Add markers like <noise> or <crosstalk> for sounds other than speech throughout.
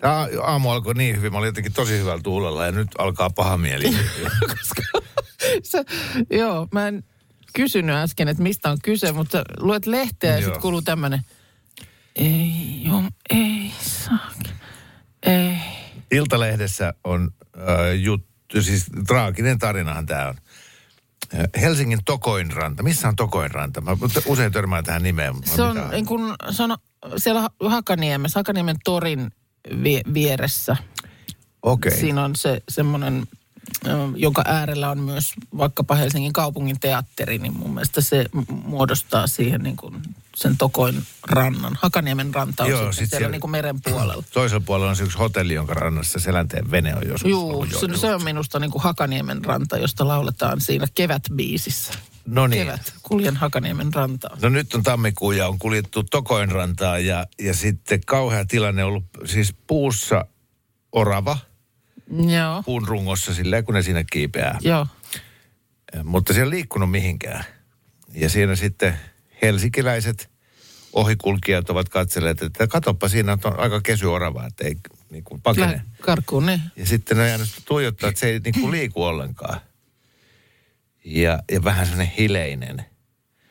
Tämä aamu alkoi niin hyvin. Mä olin jotenkin tosi hyvällä tuulella ja nyt alkaa paha mieli. <laughs> Koska sä, joo, mä en kysynyt äsken, että mistä on kyse, mutta luet lehteä ja sitten kuuluu tämmöinen. Ei, joo, ei saa. Ei. Iltalehdessä on äh, juttu, siis traaginen tarinahan tämä on. Äh, Helsingin Tokoinranta. Missä on Tokoinranta? Mä usein törmään tähän nimeen. Se on, niin kun, se on siellä Hakaniemessä, Hakaniemen torin vie, vieressä. Okei. Siinä on se semmoinen, jonka äärellä on myös vaikkapa Helsingin kaupungin teatteri, niin mun mielestä se muodostaa siihen niin kuin sen Tokoin rannan. Hakaniemen ranta on Joo, sitten sit siellä, siellä- niin kuin meren puolella. <clears throat> Toisella puolella on se yksi hotelli, jonka rannassa Selänteen vene on joskus Juu, ollut jo- se, se on minusta niin kuin Hakaniemen ranta, josta lauletaan siinä kevätbiisissä. No niin. Kevät, kuljen Hakaniemen rantaan. No nyt on tammikuu ja on kuljettu Tokoinrantaan ja, ja sitten kauhea tilanne on ollut siis puussa orava, Joo, puun rungossa silleen, kun ne siinä kiipeää. joo. Mutta se ei ole liikkunut mihinkään. Ja siinä sitten helsinkiläiset ohikulkijat ovat katselleet, että katoppa siinä on aika kesy orava, että ei niin kuin pakene. Karkuun, niin. Ja sitten ne on jäänyt tuijottaa, että se ei niin kuin liiku ollenkaan. Ja, ja vähän sellainen hileinen.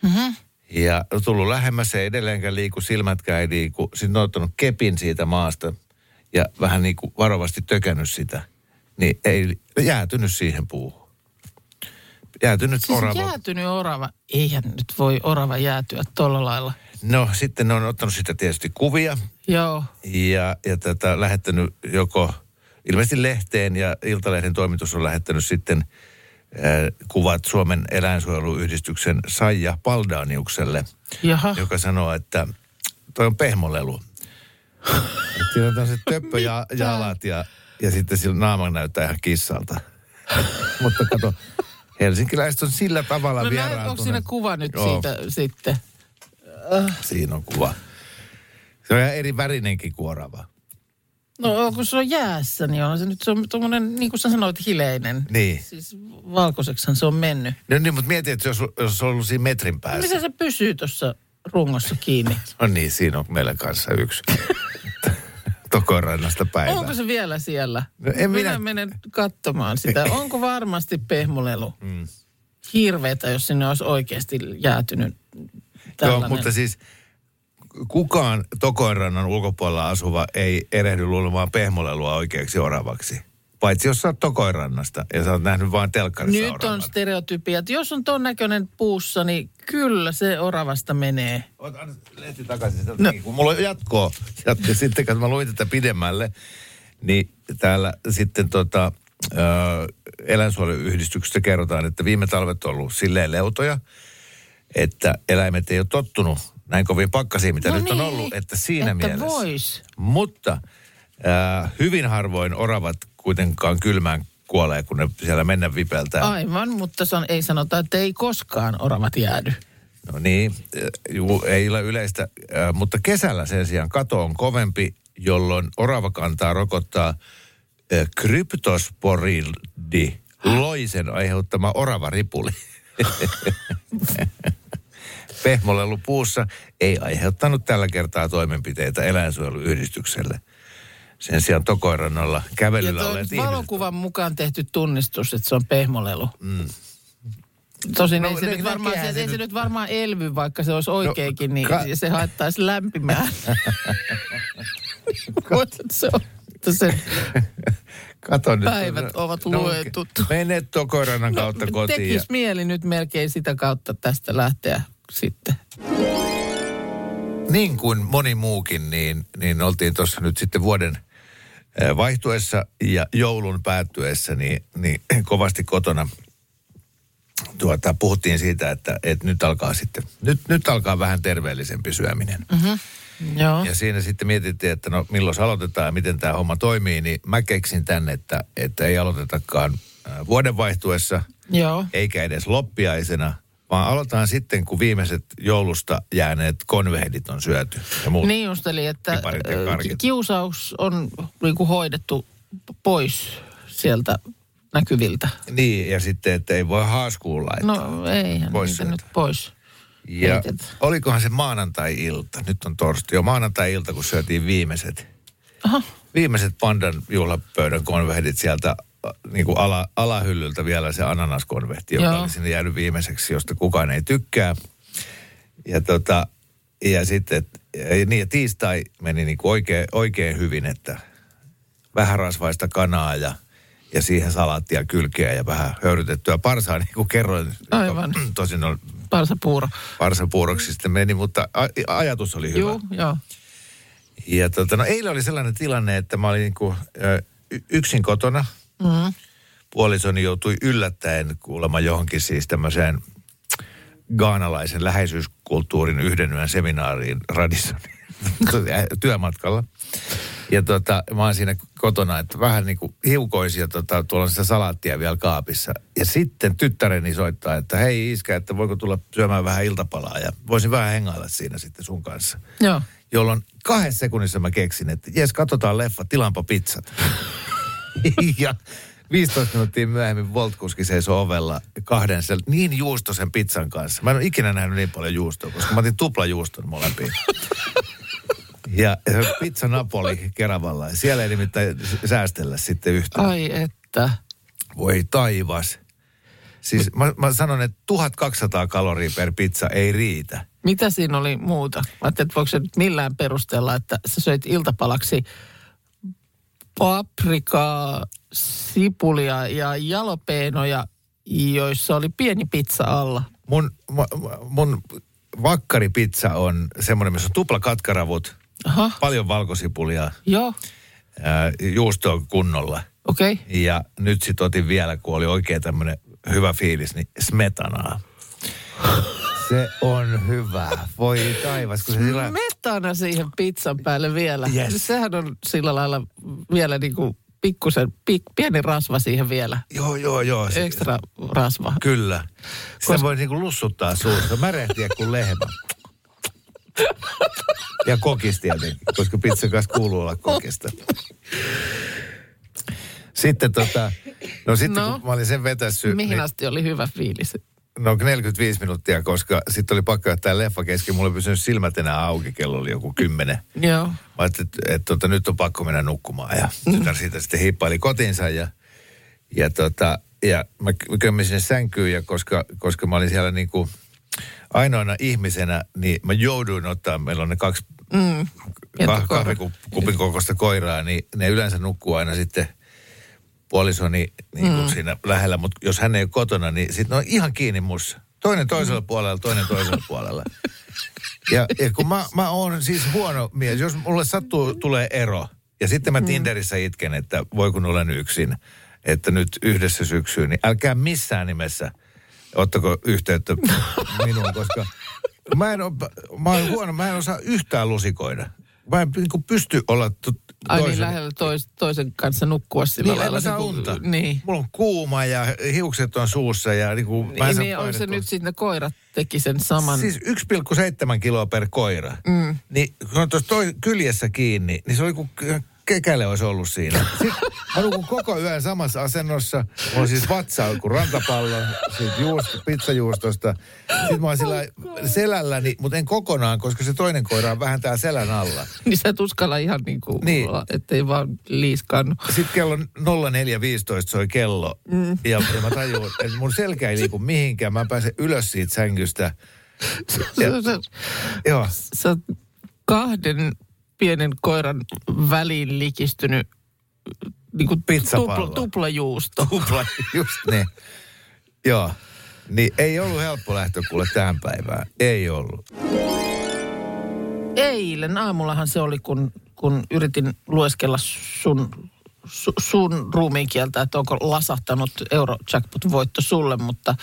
Mm-hmm. Ja tullut lähemmäs, se ei edelleenkään liiku, silmätkään ei liiku. Sitten on ottanut kepin siitä maasta ja vähän niin kuin varovasti tökännyt sitä. Niin ei jäätynyt siihen puuhun. Jäätynyt Siis orava. jäätynyt orava. Eihän nyt voi orava jäätyä tolla lailla. No sitten ne on ottanut sitä tietysti kuvia Joo. ja, ja tätä lähettänyt joko ilmeisesti lehteen ja Iltalehden toimitus on lähettänyt sitten kuvat Suomen eläinsuojeluyhdistyksen Saija Paldaniukselle, Jaha. joka sanoo, että toi on pehmolelu. Siinä on tämmöiset töppöjalat ja, ja sitten sillä naama näyttää ihan kissalta. Mutta kato, helsinkiläiset on sillä tavalla No vieraantuneet. onko siinä kuva nyt Joo. siitä sitten? Siinä on kuva. Se on ihan eri värinenkin kuorava. No kun se on jäässä, niin on se nyt se on tuommoinen, niin kuin sä sanoit, hileinen. Niin. Siis valkoiseksihan se on mennyt. No niin, mutta mieti, että jos, jos se on ollut siinä metrin päässä. Miten se pysyy tuossa rungossa kiinni? <laughs> No niin, siinä on meillä kanssa yksi. <laughs> Tokorannasta päivä. Onko se vielä siellä? No en minä... minä- menen katsomaan sitä. <laughs> Onko varmasti pehmolelu? Mm. Hirveetä, jos sinne olisi oikeasti jäätynyt tällainen. Joo, mutta siis kukaan Tokoinrannan ulkopuolella asuva ei erehdy luulemaan pehmolelua oikeaksi oravaksi. Paitsi jos sä oot Tokoinrannasta ja sä oot nähnyt vain telkkarissa Nyt oravan. on stereotypia, että jos on ton näköinen puussa, niin kyllä se oravasta menee. Ota lehti takaisin. No. Niin, kun mulla on jatkoa. Ja sitten kun mä luin tätä pidemmälle, niin täällä sitten tota, eläinsuojeluyhdistyksestä kerrotaan, että viime talvet on ollut silleen leutoja, että eläimet ei ole tottunut näin kovin pakkasiin, mitä No nyt on niin, ollut, että siinä että mielessä. vois. Mutta äh, hyvin harvoin oravat kuitenkaan kylmään kuolee, kun ne siellä mennä vipeltää. Aivan, mutta san, ei sanota, että ei koskaan oravat jäädy. No niin, äh, juu, ei ole yleistä, äh, mutta kesällä sen sijaan kato on kovempi, jolloin orava kantaa rokottaa äh, kryptosporidi, loisen aiheuttama oravaripuli. <laughs> <laughs> Pehmolelu puussa ei aiheuttanut tällä kertaa toimenpiteitä eläinsuojeluyhdistykselle. Sen sijaan Tokoirannalla Ja kävelyllä tuo olleet ihmiset... valokuvan mukaan tehty tunnistus, että se on pehmolelu. Mm. Tosin No, ei, se ne- nyt varmaan, se, se ei se nyt- varmaan elvy, vaikka se olisi oikeinkin, niin ka- se haittaisi lämpimään. <laughs> Voisit se on, että sen Kato nyt. Päivät ovat luetut. Mene Tokoirannan kautta kotiin. Ja... tekisi mieli nyt melkein sitä kautta tästä lähteä sitten. Niin kuin moni muukin, niin, niin oltiin tuossa nyt sitten vuoden vaihtuessa ja joulun päättyessä, niin, niin <clears throat> kovasti kotona tuota, puhuttiin siitä, että, että nyt alkaa sitten, nyt, nyt alkaa vähän terveellisempi syöminen. Mm-hmm. Joo. Ja siinä sitten mietittiin, että no milloin aloitetaan ja miten tämä homma toimii, niin mä keksin tänne, että, että ei aloitetakaan vuoden vaihtuessa, Joo. eikä edes loppiaisena, vaan aloitetaan sitten, kun viimeiset joulusta jääneet konvehdit on syöty ja muut. Niin just, eli että kiusaus on niin kuin hoidettu pois sieltä näkyviltä. Niin, ja sitten, että ei voi haaskuun laittaa. No eihän Pois niitä nyt pois. Ja Heitetä. olikohan se maanantai-ilta, nyt on torstai, jo maanantai-ilta, kun syötiin viimeiset, Aha, viimeiset pandan juhlapöydän konvehdit sieltä niin kuin ala, alahyllyltä vielä se ananaskonvehti, joka Joo. oli sinne jäänyt viimeiseksi, josta kukaan ei tykkää. Ja, tota, ja sitten, ja niin, ja tiistai meni niin kuin oikein, oikein hyvin, että vähän rasvaista kanaa ja, ja siihen salaattia kylkeä ja vähän höyrytettyä parsaa, niin kuin kerroin. joka Aivan. Tosin on parsapuuro. parsapuuroksi sitten meni, mutta a- ajatus oli hyvä. Joo, joo. Ja tota, no eilen oli sellainen tilanne, että mä olin ö, y- yksin kotona. Mm. Puolisoni joutui yllättäen kuulemma johonkin siis tämmöiseen gaanalaisen läheisyyskulttuurin yhden yön seminaariin Radissoniin <laughs> työmatkalla. Ja tota, mä oon siinä kotona, että vähän niin kuin hiukoisia, tota, tuolla on sitä salaattia vielä kaapissa. Ja sitten tyttäreni soittaa, että hei iskä, että voiko tulla syömään vähän iltapalaa ja voisin vähän hengailla siinä sitten sun kanssa. Joo. Jolloin kahdessa sekunnissa mä keksin, että jes, katsotaan leffa, tilaanpa pizzat. <laughs> <laughs> ja 15 minuuttia myöhemmin Voltkuski seisoo ovella kahden sel- niin juustosen pizzan kanssa. Mä en ole ikinä nähnyt niin paljon juustoa, koska mä otin tuplajuuston molempiin. <laughs> Ja pizza Napoli Keravalla. Siellä ei nimittäin säästellä sitten yhtään. Ai että. Voi taivas. Siis mä, mä sanon, että 1200 kaloria per pizza ei riitä. Mitä siinä oli muuta? Mä ajattelin, että voiko se nyt millään perustella, että sä söit iltapalaksi paprikaa, sipulia ja jalopeenoja, joissa oli pieni pizza alla. Mun, mun vakkaripizza on semmoinen, missä on tupla katkaravut, Aha, paljon valkosipulia, joo, ää, juustoa kunnolla. okei. Okay. Ja nyt sit otin vielä, kun oli oikein tämmöinen hyvä fiilis, niin smetanaa. Se on hyvä. Voi taivas, kun se sillä... Metana siihen pizzan päälle vielä. Yes. Sehän on sillä lailla vielä niin kuin pikkusen, pik, pieni rasva siihen vielä. Joo, joo, joo. Se, Ekstra rasva. Kyllä. Kos- voi niinku lussuttaa suussa, märehtiä kuin lehmä. Ja kokis tietenkin, koska pizza kanssa kuuluu olla kokista. Sitten tota, no sitten No. kun mä olin sen vetässy, Mihin niin, asti oli hyvä fiilis? No 45 minuuttia, koska sitten oli pakko jättää leffa kesken. Mulla ei pysynyt silmät enää auki, kello oli joku kymmenen. Joo. Mä ajattelin, että, että, että nyt on pakko mennä nukkumaan. Ja tytär siitä sitten hiippaili kotinsa ja, ja, tota, ja mä kömmin sinne sänkyyn ja koska, koska mä olin siellä niin kuin ainoana ihmisenä, niin mä jouduin ottaa, meillä on ne kaksi Mm. kahvikupin kokoista koiraa, niin ne yleensä nukkuu aina sitten puolisoni niin kuin mm. siinä lähellä, mutta jos hän ei ole kotona, niin sitten on ihan kiinni mussa. Toinen toisella puolella, toinen toisella puolella. Ja, ja kun mä, mä oon siis huono mies, jos mulle sattuu, tulee ero, ja sitten mä Tinderissä itken, että voi kun olen yksin, että nyt yhdessä syksyyn, niin älkää missään nimessä ottako yhteyttä minuun, koska mä en, oo, mä oon huono, mä en osaa yhtään lusikoida. Mä en niin pysty olla Ai niin lähellä tois, toisen kanssa nukkua sillä Niin, lailla. saa niin kuin- unta. Niin. Mulla on kuuma ja hiukset on suussa ja niin kuin, Niin, niin on se nyt sitten ne koirat teki sen saman. Siis 1,7 kiloa per koira. Mm. Niin kun on tuossa toi kyljessä kiinni, niin se oli kuin kekäle olisi ollut siinä. Sitten mä nukun koko yön samassa asennossa. Mulla on siis vatsa kuin rantapallo, siitä juusto, pizzajuustosta. Sitten mä oon sillä selälläni, mutta en kokonaan, koska se toinen koira on vähän tää selän alla. Niin sä et uskalla ihan niin kuin, Niin. ettei vaan liiskannu. Sitten kello 04.15 soi kello. Mm. Ja, ja mä tajuin, että mun selkä ei liiku mihinkään. Mä pääsen ylös siitä sängystä. Ja- Sä, Joo. sä kahden pienen koiran väliin likistynyt niin kuin tupla, tuplajuusto. Tupla, just <laughs> ne. Joo. Niin ei ollut helppo lähtö kuule tähän päivään. Ei ollut. Eilen aamullahan se oli, kun, kun yritin lueskella sun, su, sun ruumiinkieltä, että onko lasahtanut Eurojackpot-voitto sulle, mutta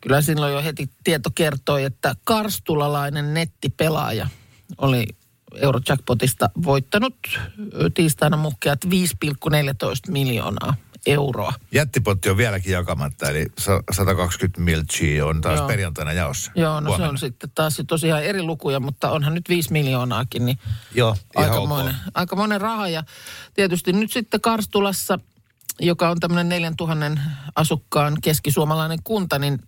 kyllä silloin jo heti tieto kertoi, että karstulalainen nettipelaaja oli Eurojackpotista voittanut tiistaina muhkeat 5,14 miljoonaa euroa. Jättipotti on vieläkin jakamatta, eli sa- 120 miltsiä on taas Joo. perjantaina jaossa. Joo, no se Huomenna. on sitten taas tosiaan eri lukuja, mutta onhan nyt 5 miljoonaakin, niin Joo, ihan aikamoinen, ok. aikamoinen raha. Ja tietysti nyt sitten Karstulassa, joka on tämmöinen 4000 asukkaan keskisuomalainen kunta, niin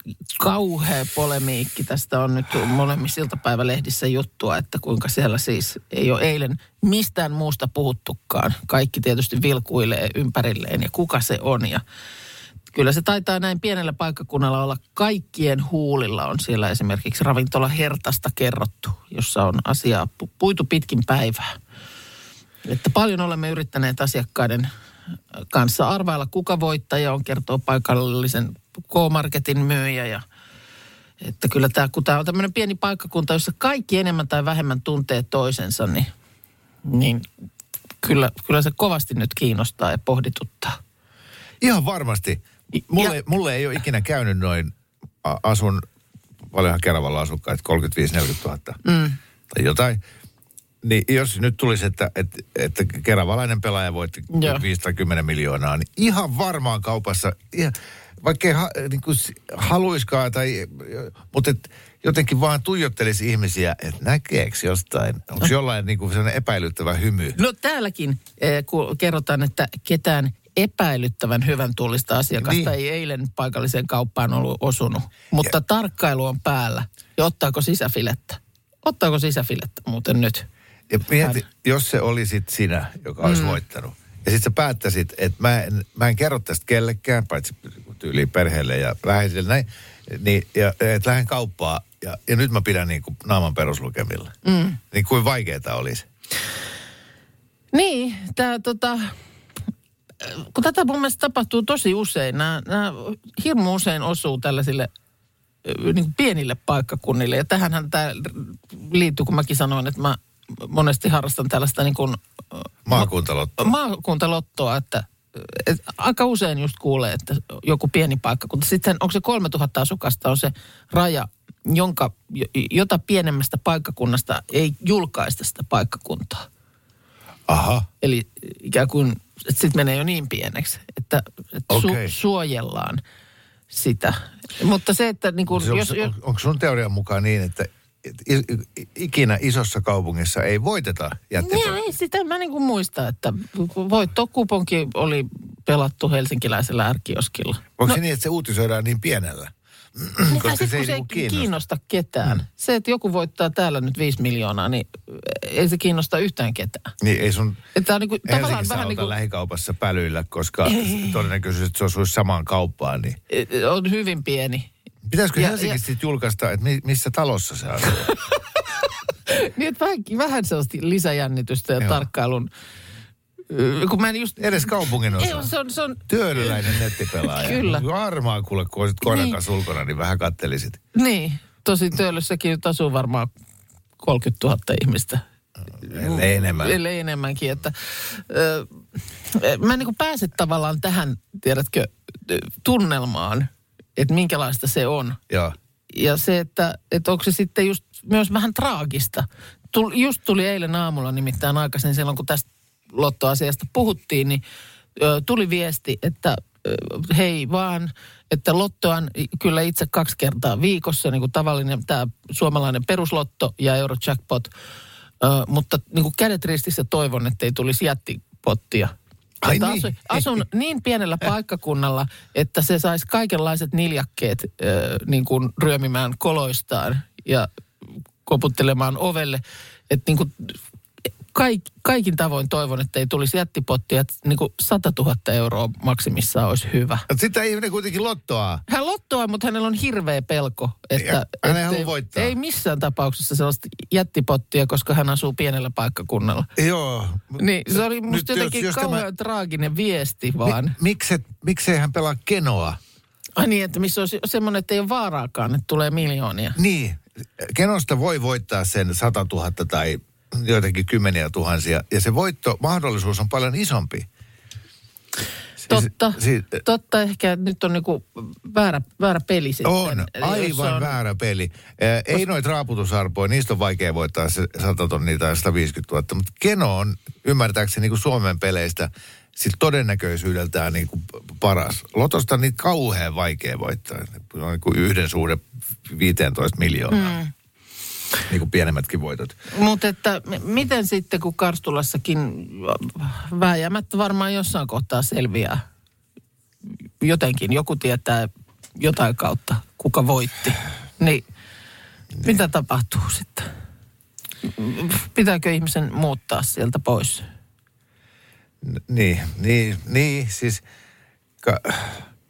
kauhea polemiikki. Tästä on nyt molemmissa iltapäivälehdissä juttua, että kuinka siellä siis ei ole eilen mistään muusta puhuttukaan. Kaikki tietysti vilkuilee ympärilleen ja kuka se on ja Kyllä se taitaa näin pienellä paikkakunnalla olla kaikkien huulilla. On siellä esimerkiksi ravintola Hertasta kerrottu, jossa on asiaa pu- puitu pitkin päivää. Että paljon olemme yrittäneet asiakkaiden kanssa arvailla, kuka voittaja on, kertoo paikallisen K-Marketin myyjä. Ja, että kyllä tämä, kun tämä on tämmöinen pieni paikkakunta, jossa kaikki enemmän tai vähemmän tuntee toisensa, niin, niin kyllä, kyllä se kovasti nyt kiinnostaa ja pohdituttaa. Ihan varmasti. Mulle, Ja- mulle ei ole ikinä käynyt noin, asun, paljonhan Keravalla asukkaita, 35-40 000 mm. tai jotain. Niin jos nyt tulisi, että, että, että keravalainen pelaaja voitti Joo. 5 tai 10 miljoonaa, niin ihan varmaan kaupassa, ihan, vaikka ei ha, niin kuin haluiskaan, tai, mutta et, jotenkin vaan tuijottelisi ihmisiä, että näkeekö jostain, onko jollain niin kuin sellainen epäilyttävä hymy. No täälläkin eh, kun kerrotaan, että ketään epäilyttävän hyvän tullista asiakasta Niin. ei eilen paikalliseen kauppaan ollut osunut. Mutta tarkkailu on päällä. Ja ottaako sisäfilettä? Ottaako sisäfilettä muuten nyt? Ja mieti, jos se olisit sinä, joka olisi mm. voittanut. Ja sitten sä päättäisit, että mä en, mä en kerro tästä kellekään, paitsi tyyliin perheelle ja läheisille näin. Niin, ja että lähden kauppaan ja, ja nyt mä pidän niin kuin naaman peruslukemilla. Mm. Niin kuin vaikeaa olisi. Niin, tämä tota, kun tätä mun mielestä tapahtuu tosi usein, nämä, nämä hirmu usein osuu tällaisille niin kuin pienille paikkakunnille. Ja tähänhän tämä liittyy, kun mäkin sanoin, että mä monesti harrastan tällaista niin kuin, ö, Maakuntalotto. maakuntalottoa, että et aika usein just kuulee, että joku pieni paikkakunta. Sitten onko se 3000 asukasta on se raja, jonka, jota pienemmästä paikkakunnasta ei julkaista sitä paikkakuntaa. Aha. Eli ikään kuin, että sitten menee jo niin pieneksi, että, että su, Okei. suojellaan sitä. Mutta se, että niin kuin, Se, jos, on, onko sun teorian mukaan niin, että ikinä isossa kaupungissa ei voiteta jättipä? niin, ei sitä mä niin kuin muista, että voittokuponki oli pelattu helsinkiläisellä ärkioskilla. Onko se niin, että se uutisoidaan niin pienellä? Niin, Koska sit, se ei se ei niinku kiinnosta, kiinnosta. ketään. Mm. Se, että joku voittaa täällä nyt 5 miljoonaa, niin ei se kiinnosta yhtään ketään. Niin ei sun Että tää on niin kuin, tavallaan vähän niin kuin... lähikaupassa pälyillä, koska todennäköisesti että se osuisi samaan kauppaan. Niin. on hyvin pieni. Pitäisikö Ja- Helsingissä sitten julkaista, että mi- missä talossa se asuu? <laughs> Niin, että vähän, vähän sellaista lisäjännitystä ja Joo. tarkkailun. Kun mä en just... Edes kaupungin Ei, osa. se on, se on, Työläinen nettipelaaja. Kyllä. Varmaan kuule, kun olisit koiran Niin. kanssa ulkona, niin vähän kattelisit. niin, tosi Töölössäkin nyt asuu varmaan 30 000 ihmistä. Ellei enemmän. Ellei enemmänkin, että ö, mä en niin pääse tavallaan tähän, tiedätkö, tunnelmaan, että minkälaista se on. Joo. Ja se, että, että onko se sitten just myös vähän traagista. Tul, just tuli eilen aamulla nimittäin aikaisin silloin, kun tästä lottoasiasta puhuttiin, niin ö, tuli viesti, että ö, hei vaan, että lottoan kyllä itse kaksi kertaa viikossa, niin kuin tavallinen tämä suomalainen peruslotto ja Eurojackpot. Ö, mutta niin kuin kädet ristissä toivon, että ei tulisi jättipottia. Ai Että niin. asun, asun <laughs> niin pienellä paikkakunnalla, että se saisi kaikenlaiset niljakkeet ö, niin kuin ryömimään koloistaan ja koputtelemaan ovelle. Että niin kuin kaik, kaikin tavoin toivon, että ei tulisi jättipottia, että niin kuin 100 000 euroa maksimissaan olisi hyvä. Sitä ihminen kuitenkin lottoaa. Hän lottoa, mutta hänellä on hirveä pelko, Ja että, hän ei halua voittaa. ei missään tapauksessa sellaista jättipottia, koska hän asuu pienellä paikkakunnalla. Joo. Niin, se oli Nyt musta jos- jotenkin jos tämä- kauhean traaginen viesti vaan. Mi- mikset, miksei hän pelaa kenoa? Ai niin, että missä olisi semmoinen, että ei ole vaaraakaan, että tulee miljoonia. Niin, kenosta voi voittaa sen 100 000 tai jotenkin kymmeniä tuhansia. Ja se voitto, mahdollisuus on paljon isompi. Totta, Si- totta ehkä nyt on niinku väärä, väärä peli sitten. On, Eli aivan on- väärä peli. Eh, Ei noita raaputusarpoja, niistä on vaikea voittaa se 100 tonnia tai 150 000, mutta Keno on ymmärtääkseni niin kuin Suomen peleistä sillä todennäköisyydeltään niin kuin paras. Lotosta on niitä kauhean vaikea voittaa. On niin kuin yhden suhde 15 miljoonaa. Mm. Niin kuin pienemmätkin voitot. Mutta että miten sitten, kun Karstulassakin vääjäämättä varmaan jossain kohtaa selviää jotenkin, joku tietää jotain kautta, kuka voitti, niin mitä tapahtuu sitten? Pitääkö ihmisen muuttaa sieltä pois? Niin, niin, niin siis ka,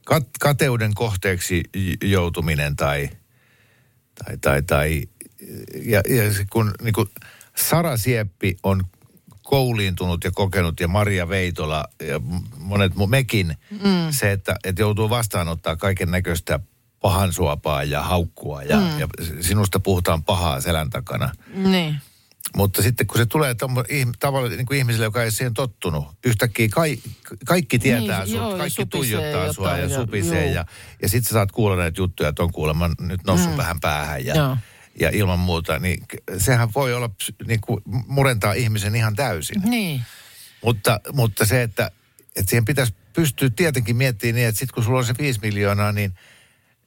kat, kateuden kohteeksi joutuminen tai, tai, tai, tai ja, ja kun niin kuin Sara Sieppi on kouliintunut ja kokenut ja Maria Veitola ja monet mekin, mm. se, että, että joutuu vastaanottaa kaiken näköistä pahansuopaa ja haukkua ja, mm. ja sinusta puhutaan pahaa selän takana. Niin. Mutta sitten kun se tulee tavallaan niin ihmiselle, joka ei siihen tottunut, yhtäkkiä kai, kaikki tietää Niin, sut, joo, kaikki tuijottaa sua ja ja- supisee. joo. Ja, ja sitten sä saat kuulla näitä juttuja, että on kuulemma nyt noussut mm. vähän päähän ja, Joo. Ja ilman muuta. Niin sehän voi olla, niin kuin murentaa ihmisen ihan täysin. Niin. Mutta, mutta se, että, että siihen pitäisi pystyä tietenkin miettimään niin, että sitten kun sulla on se 5 miljoonaa, niin,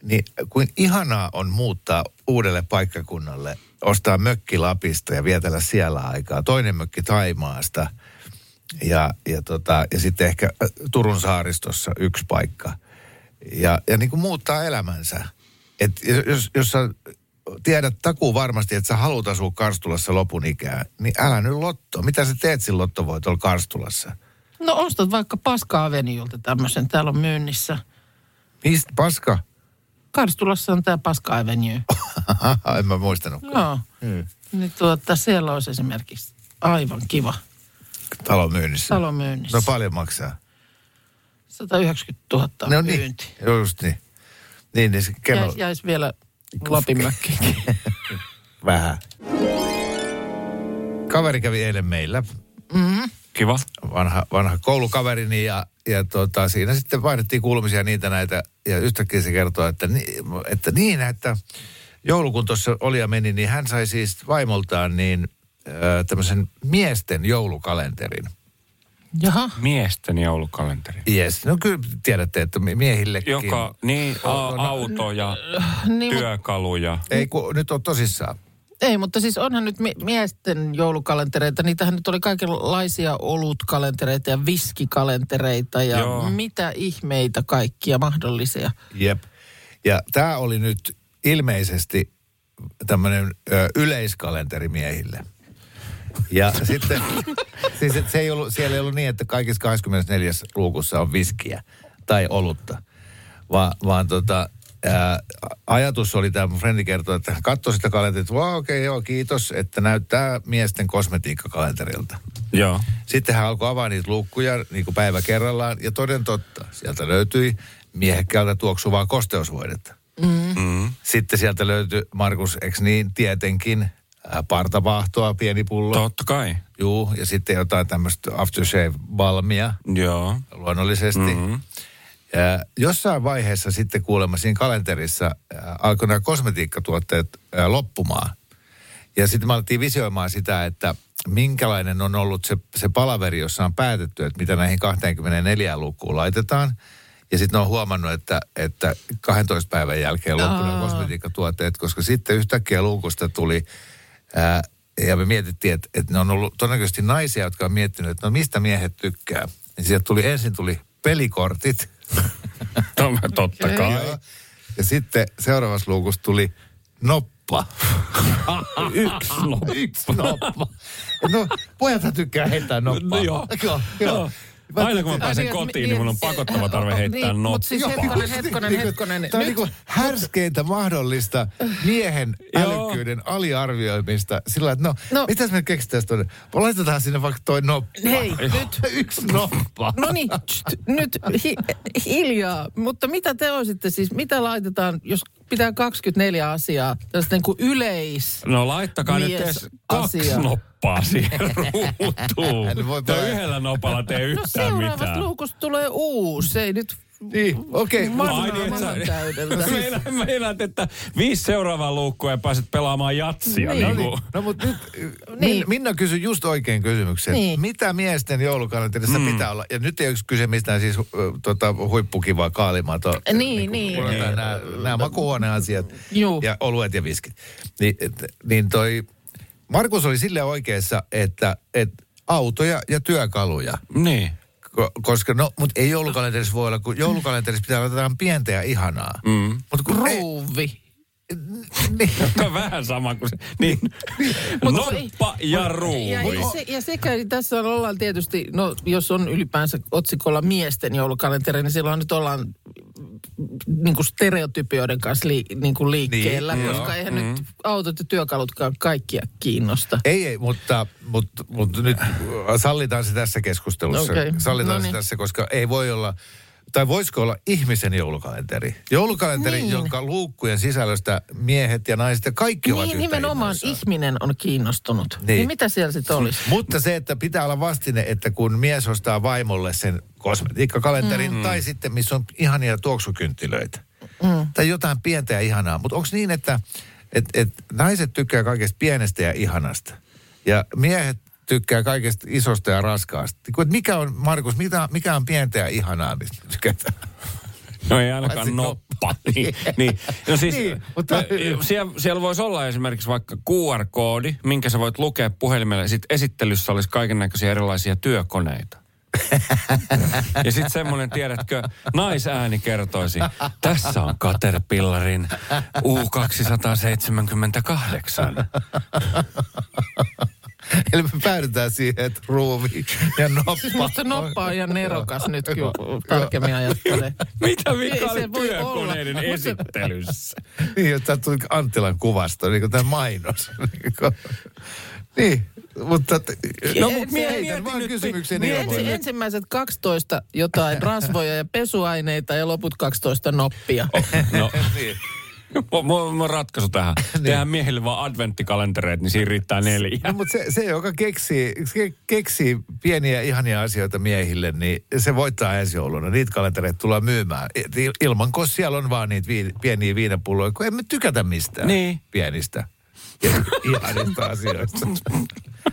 niin kuin ihanaa on muuttaa uudelle paikkakunnalle, ostaa mökki Lapista ja vietellä siellä aikaa. Toinen mökki Taimaasta ja, ja, tota, ja sitten ehkä äh, Turun saaristossa yksi paikka. Ja, ja niin kuin muuttaa elämänsä. Et jos, jos sä tiedät takuu varmasti, että sä haluat asua Karstulassa lopun ikää, niin älä nyt lotto. Mitä sä teet sillä lottovoitolla Karstulassa? No ostat vaikka Paska Aveniulta tämmöisen, täällä on myynnissä. Mistä paska? Karstulassa on tämä Paska Avenue. <laughs> en mä muistanutkaan. Joo. Hmm. Niin tuota, siellä olisi esimerkiksi aivan kiva Talon myynnissä. talon myynnissä. No paljon maksaa. 190 000 No niin, myynti. Just niin. Niin, niin se kello Jäis, jäisi vielä Lapin mökkiinkin. <laughs> vähän. Kaveri kävi eilen meillä, Kiva. vanha, vanha koulukaverini ja, ja tota, siinä sitten vaihdettiin kuulumisia niitä näitä ja yhtäkkiä se kertoo, että, ni, että niin, että joulukun tuossa oli ja meni, niin hän sai siis vaimoltaan niin ö, tämmöisen miesten joulukalenterin. Jaha. Miesten joulukalenteri. Yes. No kyllä tiedätte, että mi- miehillekin. Joka, niin, a, autoja, Niin, mut, työkaluja. Ei, kun nyt on tosissaan. ei, mutta siis onhan nyt mi- miesten joulukalentereita. Niitähän nyt oli kaikenlaisia olutkalentereita ja viskikalentereita ja Joo. mitä ihmeitä kaikkia mahdollisia. Jep. Ja tämä oli nyt ilmeisesti tämmöinen yleiskalenteri miehille. Ja sitten, <laughs> siis et se ei ollut, siellä ei ollut niin, että kaikissa 24 luukussa on viskiä tai olutta, Va, vaan tota, ää, ajatus oli, tämä mun frendi kertoi, että hän katsoi sitä kalenteria, että wow, okei, okay, joo, kiitos, että näyttää miesten kosmetiikkakalenterilta. Joo. Sitten hän alkoi avaa niitä luukkuja niin kuin päivä kerrallaan ja toden totta, sieltä löytyi miehekkäältä tuoksuvaa kosteusvoidetta. Mm. Sitten sieltä löytyi, Markus, eks niin, tietenkin ää, partavahtoa, pieni pullo. Totta kai. Juu, ja sitten jotain tämmöistä aftershave-balmia Joo. luonnollisesti. Mm. Ja jossain vaiheessa sitten kuulemma siinä kalenterissa alkoi nämä kosmetiikkatuotteet loppumaan. Ja sitten me alettiin visioimaan sitä, että minkälainen on ollut se, se palaveri, jossa on päätetty, että mitä näihin 24 lukuun laitetaan. Ja sitten ne on huomannut, että, että 12 päivän jälkeen loppui nämä kosmetiikkatuotteet, koska sitten yhtäkkiä luukusta tuli, ää, ja me mietittiin, että, että ne on ollut todennäköisesti naisia, jotka on miettinyt, että no mistä miehet tykkää. Ja sieltä tuli, ensin tuli pelikortit. To- <laughs> Totta Okei. kai. Joo. Ja sitten seuraavassa luukussa tuli noppa. <laughs> Yksi noppa. Yksi noppa. No, pojathan tykkää heittää noppaa. No joo. joo, joo. Aina kun mä pääsen Ai niin, kotiin, että niin mun on mi- pakottava tarve heittää niin. Mutta siis hetkonen, hetkonen, niin hetkonen. Tämä on niin kuin härskeintä mahdollista miehen Joo. älykkyyden aliarvioimista. Sillä että no, No. mitäs me keksitään tuonne? Laitetaan sinne vaikka toi noppa. Hei, nyt. <laughs> Yksi noppa. No niin, tst, nyt hi, hiljaa. Mutta mitä te olisitte siis, mitä laitetaan, jos pitää 24 asiaa. Tällaista niin kuin yleis... No laittakaa nyt edes kaksi asia. Noppaa siihen <laughs> ruutuun. Vaan- yhdellä nopalla tee No yhtään seuraavasta mitään. luukusta tulee uusi. Se ei nyt Niin, okei. Mä- Ai niin, että sä... <laughs> Meinaat, meinaat, että viisi seuraavaa luukkua ja pääset pelaamaan jatsia. Niin. Niin. No, Niin niin. no mutta nyt Niin. niin. Minna kysyi just oikein kysymyksen. Niin. Mitä miesten joulukalenterissa mm. pitää olla? Ja nyt ei ole kyse mistään siis uh, tota, huippukivaa kaalimato. Niin, niin. Nämä, nämä makuuhuoneasiat Juu. ja oluet ja viskit. Niin, et, niin toi, Markus oli sille oikeassa, että, että autoja ja työkaluja. niin. Ko- Koska no, mutta ei joulukalenterissa voi olla, kun joulukalenterissa pitää olla jotain pientä ja ihanaa. Mm. Mutta kun ei, ruuvi. Niin, Tämä on vähän sama kuin se. Niin. Noppa ja ruuvi. Ja, ja, se, ja sekä tässä on, ollaan tietysti, no jos on ylipäänsä otsikolla miesten joulukalenteri, niin silloin nyt ollaan niin kuin stereotypioiden kanssa li, niin kuin liikkeellä, Niin, koska eihän nyt autot ja työkalutkaan kaikkia kiinnosta. Ei, ei, mutta, mutta, mutta nyt sallitaan se tässä keskustelussa. Okei, Sallitaan no se niin. tässä, koska ei voi olla, tai voisiko olla ihmisen joulukalenteri? Joulukalenteri, Niin. jonka luukkujen sisällöstä miehet ja naiset ja kaikki ovat Niin yhtä nimenomaan innoissaan. ihminen on kiinnostunut. Niin. niin mitä siellä sitten olisi? Mutta se, että pitää olla vastine, että kun mies ostaa vaimolle sen kosmetiikkakalenterin, mm. tai sitten missä on ihania tuoksukynttilöitä, mm. tai jotain pientä ja ihanaa. Mutta onko niin, että et, et naiset tykkää kaikesta pienestä ja ihanasta, ja miehet tykkää kaikesta isosta ja raskaasta. Mikä on, Markus, mikä, mikä on pientä ja ihanaa, mistä tykätään? No ei ainakaan noppa. <laughs> niin, niin. No siis, Niin, mutta- mutta... siellä, siellä voisi olla esimerkiksi vaikka QR-koodi, minkä sä voit lukea puhelimelle. Sitten esittelyssä olisi kaiken näköisiä erilaisia työkoneita. ja sitten semmoinen, tiedätkö, naisääni kertoisi, tässä on Caterpillarin U278. <laughs> Eli me päädytään siihen, että ruuvi ja noppa. <laughs> Musta se noppa on ihan nerokas nyt, kun tarkemmin ajattelee. <laughs> Mitä vika oli työkoneiden esittelyssä? Niin, että tuli Anttilan kuvasto, niin kuin tämä mainos. Niin niin, mutta... t- No, Ei, mut se- mieti Heitän nyt- vaan kysymyksen Niin ensi, ensimmäiset 12 jotain rasvoja ja pesuaineita ja loput 12 noppia. No, Niin. <laughs> Mulla on ratkaisu tähän. <laughs> Tehdään miehille vaan adventtikalentereet, niin siinä riittää neljä. No, mutta se, se, joka keksii, ke, keksii pieniä ihania asioita miehille, niin se voittaa ensi jouluna. Niitä kalentereita tullaan myymään. Ilman, kun siellä on vaan niitä viin, pieniä viinapulloja, kun emme tykätä mistään Niin. pienistä ja ihanista asioista. <laughs>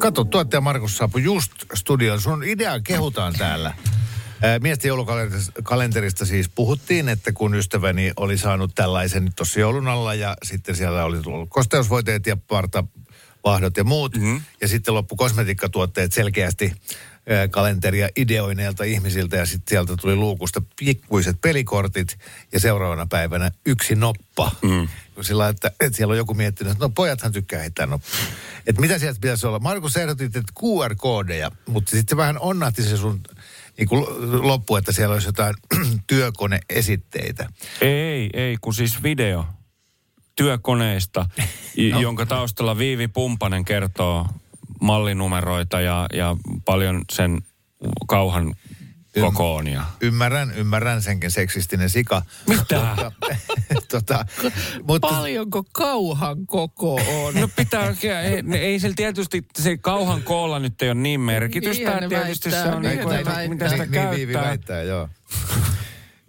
Kato, tuottaja Markus saapui just studioon. Sun idea kehutaan täällä. Ää, Miesten joulukalenterista siis puhuttiin, että kun ystäväni oli saanut tällaisen nyt tuossa joulun alla ja sitten siellä oli tullut kosteusvoiteet ja partavahdot ja muut. Mm-hmm. Ja sitten loppu kosmetiikkatuotteet selkeästi kalenteria ideoineilta ihmisiltä ja sitten sieltä tuli luukusta pikkuiset pelikortit ja seuraavana päivänä yksi noppa. Mm. Sillä että, että siellä on joku miettinyt, että no pojathan tykkää heittää noppaa. Että mitä sieltä pitäisi olla? Markus ehdotit, että QR-koodeja, mutta sitten vähän onnahti se sun niin kuin loppu, että siellä olisi jotain <clears throat> työkoneesitteitä. Ei, ei, kun siis video työkoneesta, <laughs> no. jonka taustalla Viivi Pumpanen kertoo mallinumeroita ja, ja paljon sen kauhan kokoonia. Ymmärrän, ymmärrän senkin seksistinen sika. Mitä? <laughs> tota, mutta, Paljonko kauhan koko on? No pitää, ei, ei sillä tietysti se kauhan koolla nyt ei ole niin merkitystä. Ne tietysti väittää, se on niin kuin, että mitä sitä niin, niin käyttää. väittää, joo.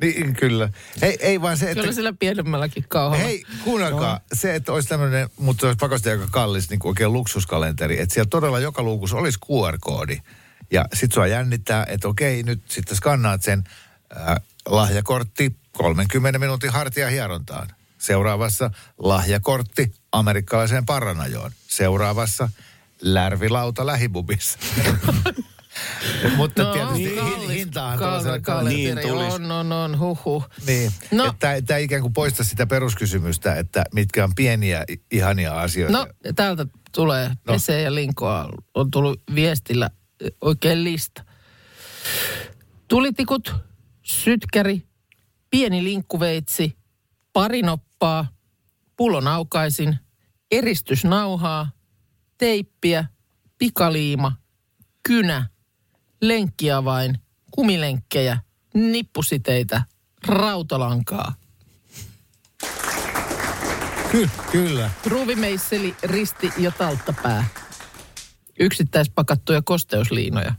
Niin, kyllä. Ei, ei vaan se, että... Kyllä sillä pienemmälläkin kauhalla. Hei, kuunnelkaa. Se, että olisi tämmöinen, mutta se olisi pakosti aika kallis, niin kuin oikein luksuskalenteri. Että siellä todella joka luukussa olisi QR-koodi. Ja sit sua jännittää, että okei, nyt sitten skannaat sen äh, lahjakortti 30 minuutin hartia hierontaan. Seuraavassa lahjakortti amerikkalaiseen paranajoon. Seuraavassa lärvilauta lähibubissa. <laughs> <laughs> Mutta no, tietysti hin, hintaahan tuollaiselle kalli, Niin tulis. On, on, on, huhhuh. Niin, No. että tämä ikään kuin poista sitä peruskysymystä, että mitkä on pieniä ihania asioita. No, täältä tulee no. Pese ja Linkoa. On tullut viestillä oikein lista. Tulitikut, sytkäri, pieni linkkuveitsi, pari noppaa, pullon aukaisin, eristysnauhaa, teippiä, pikaliima, kynä, lenkkiavain, kumilenkkejä, nippusiteitä, rautalankaa, Ky- kyllä. Ruuvimeisseli, risti ja talttapää. Yksittäispakattuja kosteusliinoja.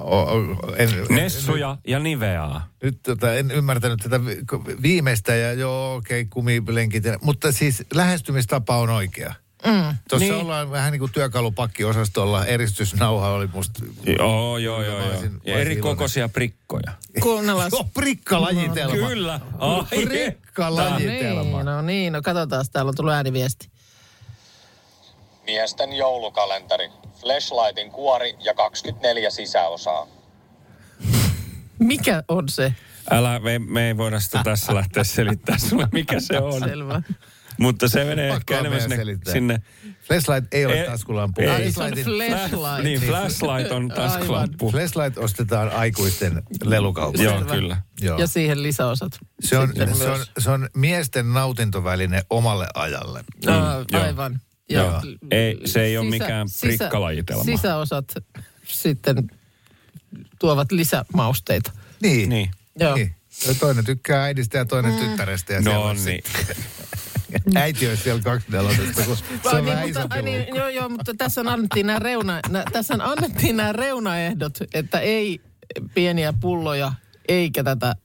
O, o, en, Nessuja ja niveaa. Nyt tota, en ymmärtänyt tätä vi- viimeistä ja joo, okei, okay, kumilenkit. Mutta siis lähestymistapa on oikea. Mm. Tuossa Niin. ollaan vähän niin kuin työkalupakkiosastolla. Eristysnauha oli musta... Joo, joo, joo. Joo. olisin- Ja mä eri kokoisia prikkoja. Kuunnellaan. Joo, prikkalajitelma. Kyllä. Ai, Prikkalajitelma. Niin, no niin, no katsotaan, täällä on tullut ääniviesti. Miesten joulukalenteri. Flashlightin kuori ja 24 sisäosaa. Mikä on se? Älä, me, me ei voida sitä tässä lähteä selittämään sulle, mikä se on. Selvä. Mutta se menee ehkä enemmän sinne, selittää. sinne Flashlight ei ole Ei- taskulampu. ei. Ai, se on Flashlightin- flashlight. niin, flashlight on taskulamppu. Flashlight ostetaan aikuisten lelukaupasta. Joo, kyllä. Joo. Ja siihen lisäosat. Se on, Sitten se, on, myös. se on miesten nautintoväline omalle ajalle. Aa, joo. aivan. Joo. Ei, se ei ole mikään prikkalajitelma. Sisäosat sitten tuovat lisämausteita. Niin. Niin. Joo. niin. Ja Toinen tykkää äidistä ja toinen tyttärestä. Ja No on niin. <laughs> Äiti olisi siellä kaksi nelosesta, kun se Ai on niin, mutta, niin, joo, joo, mutta tässä on annettiin nämä reuna, nä, tässä on annettiin nämä reunaehdot, että ei pieniä pulloja eikä tätä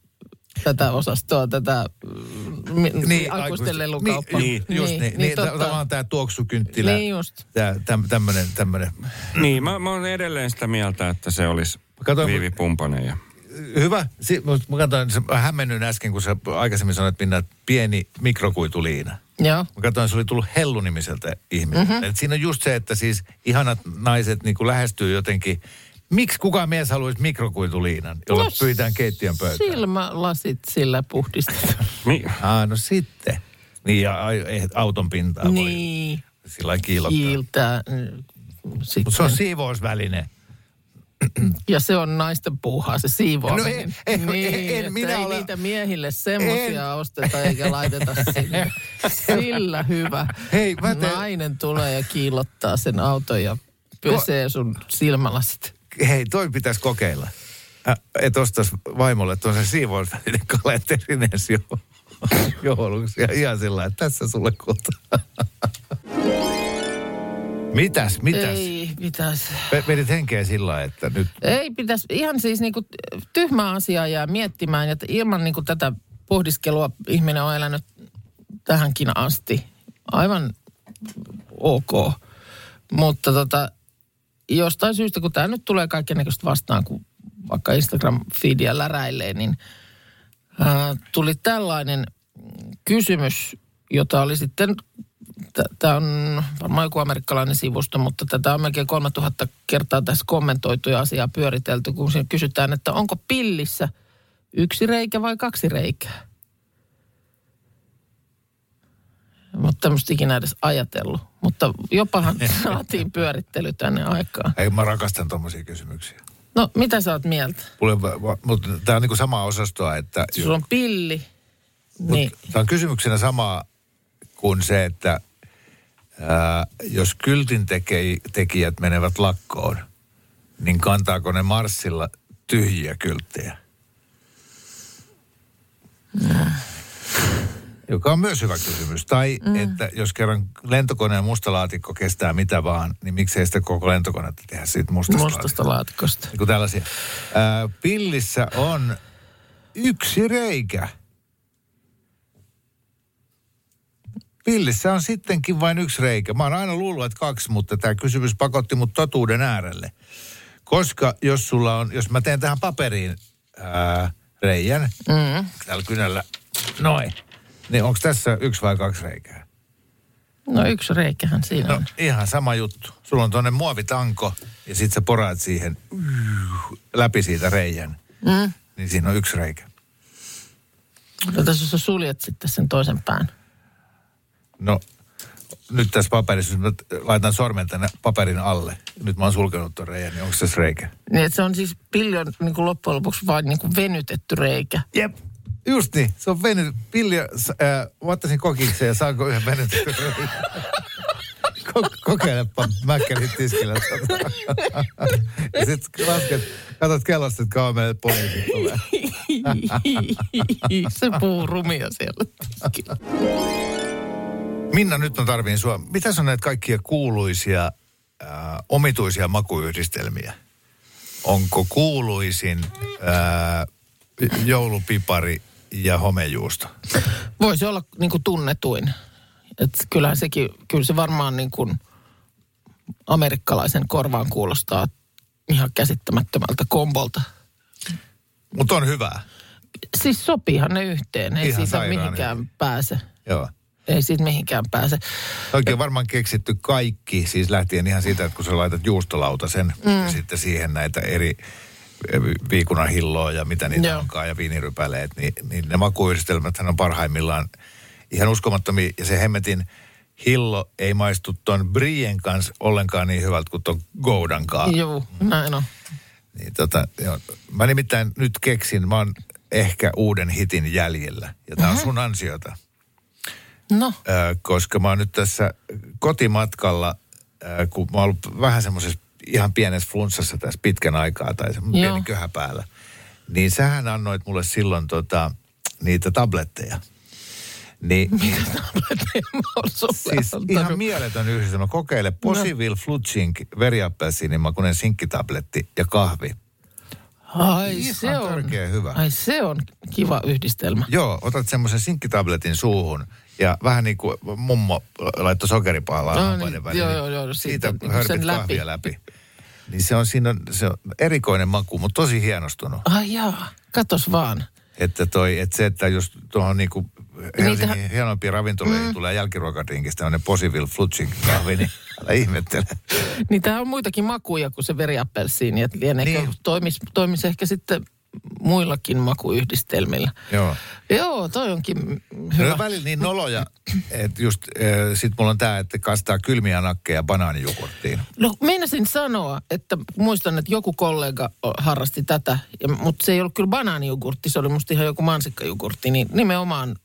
tätä osastoa, tätä mm, mi- Niin, aikuisten lelukauppaa. Niin, just niin. niin, niin totta. tavallaan tämä tuoksukynttilä. Niin just. Tää, täm, tämmönen, tämmönen. Niin, mä, mä oon edelleen sitä mieltä, että se olisi Katoin- Viivi Pumpanen. Ja... Hyvä. Si- mut mä katsoin, se- mä hämmennyin äsken, kun sä aikaisemmin sanoit, Minna, että pieni mikrokuituliina. Joo. Mä katsoin, se oli tullut Hellu-nimiseltä ihmiseltä. Mm-hmm. Et siinä on just se, että siis ihanat naiset niin lähestyy jotenkin. Miksi kukaan mies haluaisi mikrokuituliinan, jolla No, pyytään keittiön pöytään? Silmälasit sillä puhdistetaan. Mi- Ah, no sitten. Niin, ja eh, auton pintaa voi niin. sillä lailla kiilottaa. Kiiltää. mm. Mutta se on siivousväline. Ja se on naisten puuhaa, se siivoaminen. No ei- ei- niin, en- en minä ei ole- niitä miehille semmoisia En. osteta eikä laiteta sinne. <laughs> Sillä hyvä. Hei, mä teen- Nainen tulee ja kiillottaa sen auton ja pesee sun silmälasit. Hei, toi pitäisi kokeilla. Ä, et ostais vaimolle tuon sen siivousvälineen kalenterin ensi jo, <laughs> jouluksi. Ja ihan sillä tässä sulle kulta. Mitäs, mitäs? Ei. Ve- Vedit henkeä sillä että nyt... Ei pitäisi, ihan siis niinku tyhmää asiaa jää miettimään, että ilman niinku tätä pohdiskelua ihminen on elänyt tähänkin asti. Aivan ok. Mutta tota, jostain syystä, kun tämä nyt tulee kaikennäköistä vastaan, kun vaikka Instagram-feedia läräilee, niin ää, tuli tällainen kysymys, jota oli sitten, tämä on varmaan joku amerikkalainen sivusto, mutta tätä on melkein 3000 kertaa tässä kommentoitu ja asiaa pyöritelty, kun siinä kysytään, että onko pillissä yksi reikä vai kaksi reikää? Mutta tämmöistä ikinä edes ajatellut. Mutta jopahan <laughs> saatiin pyörittely tänne aikaan. Ei, mä rakastan tommosia kysymyksiä. No, mitä sä oot mieltä? Mulle, va- mutta tämä on niinku samaa osastoa, että... Sulla on pilli. Niin. Tämä on kysymyksenä sama kuin se, että ää, jos kyltin teke, tekijät menevät lakkoon, niin kantaako ne Marsilla tyhjiä kylttejä? Joka on myös hyvä kysymys. Tai mm. että jos kerran lentokoneen mustalaatikko kestää mitä vaan, niin miksei sitä koko lentokonetta tehdä siitä mustasta, Mustasta laatikosta. niin kuin tällaisia. Ää, pillissä on yksi reikä. Pillissä on sittenkin vain yksi reikä. Mä oon aina luullut, että kaksi, mutta tämä kysymys pakotti mut totuuden äärelle. Koska jos sulla on, jos mä teen tähän paperiin ää, reijän, mm. täällä kynällä, noin, niin onko tässä yksi vai kaksi reikää? No yksi reikähän siinä No on. ihan sama juttu. Sulla on tuonne muovitanko ja sit sä poraat siihen läpi siitä reijän. Mm. Niin siinä on yksi reikä. No tässä sä suljet sitten sen toisen pään. No nyt tässä paperissa, jos mä laitan sormen tänne paperin alle. Nyt mä oon sulkenut tuon reijän, niin onko tässä reikä? Niin se on siis pillion niin kuin loppujen lopuksi vain niin kuin venytetty reikä. Jep. Just niin. Se on venyt. Pilja, s- äh, mä ottaisin kokikseen ja saanko yhden reijän? <laughs> Ko- kokeilepa mäkkärit tiskillä. <laughs> ja sit lasket, katsot kellosta, että kauan meille poliisit tulee. <laughs> se puhuu rumia siellä. tiskillä. Minna, nyt mä tarviin sua. Mitä on näitä kaikkia kuuluisia, äh, omituisia makuyhdistelmiä? Onko kuuluisin äh, joulupipari ja homejuusto? Voisi olla niin kuin tunnetuin. Et kyllähän sekin, kyllä se varmaan niin kuin amerikkalaisen korvaan kuulostaa ihan käsittämättömältä kombolta. Mutta on hyvää. Siis sopiihan ne yhteen, ei Ihan siitä mihinkään pääse. Joo. Ei siitä mihinkään pääse. Oikein varmaan keksitty kaikki, siis lähtien ihan siitä, että kun sä laitat juustolautasen mm. ja sitten siihen näitä eri eh, viikunahilloa ja mitä niitä Joo. onkaan ja viinirypäleet, niin, niin ne makuyhdistelmät on parhaimmillaan ihan uskomattomia. Ja se hemmetin hillo ei maistu ton Brien kanssa ollenkaan niin hyvältä kuin ton Goudan kanssa. Joo, näin on. Niin tota, joo. Mä nimittäin nyt keksin, mä oon ehkä uuden hitin jäljellä. Ja tää on sun ansiota. No, Ö, koska mä oon nyt tässä kotimatkalla, ö, kun mä oon ollut vähän semmoisessa ihan pienessä flunssassa tässä pitkän aikaa tai semmoinen pieni köhä päällä. Niin sähän annoit mulle silloin tota, niitä tabletteja. Niin, <laughs> mä oon sulle siis antanut. ihan mieletön yhdistelmä. Kokeile Posivil Flutsink veriappelsiinimakuinen sinkkitabletti ja kahvi. Ai Ihan se on, hyvä. ai se on kiva yhdistelmä. Joo, otat semmoisen sinkkitabletin suuhun ja vähän niin kuin mummo laittoi sokeripaalaa No niin, väliin. joo, joo, joo, Siitä siitä niin kuin sen läpi. kahvia läpi. Niin se on siinä, on- se on erikoinen maku, mutta tosi hienostunut. Ai jaa, katos vaan. Että toi, että se, että jos tuohon niinku Helsingin Niitähän- hienoimpiin ravintoloihin mm. tulee jälkiruokadrinkistä tämmöinen Posivil Flutsink kahvi, niin <laughs> älä ihmettele. Niin tää on muitakin makuja kuin se veriappelsiini, että lieneekö Niin. niin. toimis, toimis ehkä sitten muillakin makuyhdistelmillä. Joo. Joo, toi onkin Ne hyvä. on välillä niin noloja, että just äh, sit mulla on tää, että kastaa kylmiä nakkeja banaanijogurttiin. No meinasin sanoa, että muistan, että joku kollega harrasti tätä, ja, mutta se ei ollut kyllä banaanijogurtti, se oli musta ihan joku mansikkajogurtti, niin nimenomaan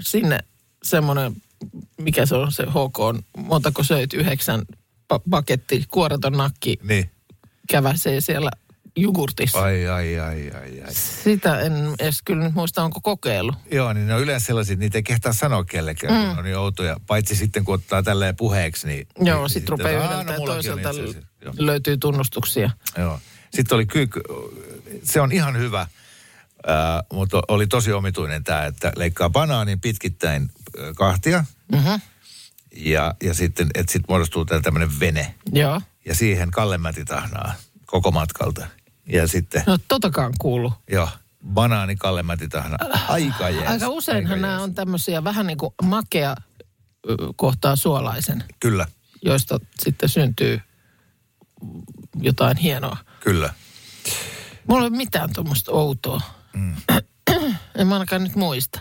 sinne semmoinen, mikä se on se HK, on, montako söit, yhdeksän pa- paketti, kuoreton nakki Niin. käväsee siellä jogurtissa. Ai, ai, ai, ai, ai. Sitä en edes kyllä nyt muista, onko kokeillut. Joo, niin ne on yleensä sellaisia, että niitä ei kehtaa sanoa kellekään, mm. kun on niin outoja. Paitsi sitten, kun ottaa tälleen puheeksi, niin... Joo, niin, sit rupeaa "Aa, yhdeltä on toiselta itse asiassa." Joo. löytyy tunnustuksia. Joo. Sitten oli kyy, se on ihan hyvä, ää, mutta oli tosi omituinen tämä, että leikkaa banaanin pitkittäin kahtia Mhm. ja, ja sitten, että sitten muodostuu tämmöinen vene Joo. ja siihen kallemätitahnaa koko matkalta. Ja sitten, No totakaan kuulu. joo, banaani kallemätitahna. Aika jees. Aika useinhan aika nämä jees. on tämmöisiä vähän niin kuin makea kohtaa suolaisen, Kyllä, joista sitten syntyy jotain hienoa. kyllä. Mulla ei ole mitään tuommoista outoa. Mm. <clears throat> en mä ainakaan nyt muista.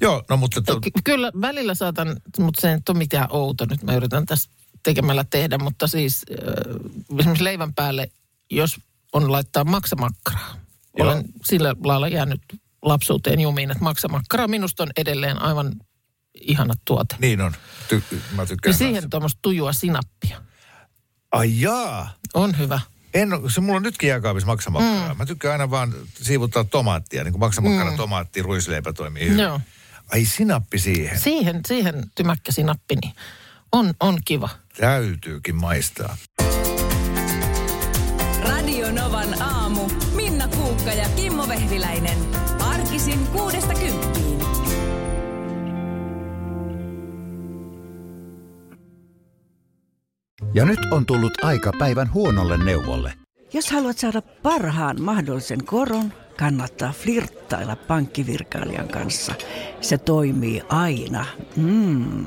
Joo, no mutta... To, Ky- kyllä välillä saatan, mutta se ei nyt ole mitään outo. Nyt mä yritän tässä tekemällä tehdä, mutta siis äh, esimerkiksi leivän päälle, jos on laittaa maksamakkaraa. Joo. Olen sillä lailla jäänyt lapsuuteen jumiin, että maksamakkara minusta on edelleen aivan ihana tuote. niin on. Ty, mä Ja tykkään. siihen kanssa. tuommoista tujua sinappia. Ai jaa. On hyvä. En, se mulla on nytkin jääkaapissa maksamakkaraa. Mm. Mä tykkään aina vaan siivuttaa tomaattia, niin kuin maksamakkara, mm. tomaatti, ruisleipä toimii hyvin. Joo. Ai sinappi siihen. Siihen, siihen tymäkkä sinappi, niin on, on kiva. Täytyykin maistaa. Radio Novan aamu. Minna Kuukka ja Kimmo Vehviläinen. Arkisin kuudesta kymppiin. Ja nyt on tullut aika päivän huonolle neuvolle. Jos haluat saada parhaan mahdollisen koron, kannattaa flirttailla pankkivirkailijan kanssa. Se toimii aina. Mm.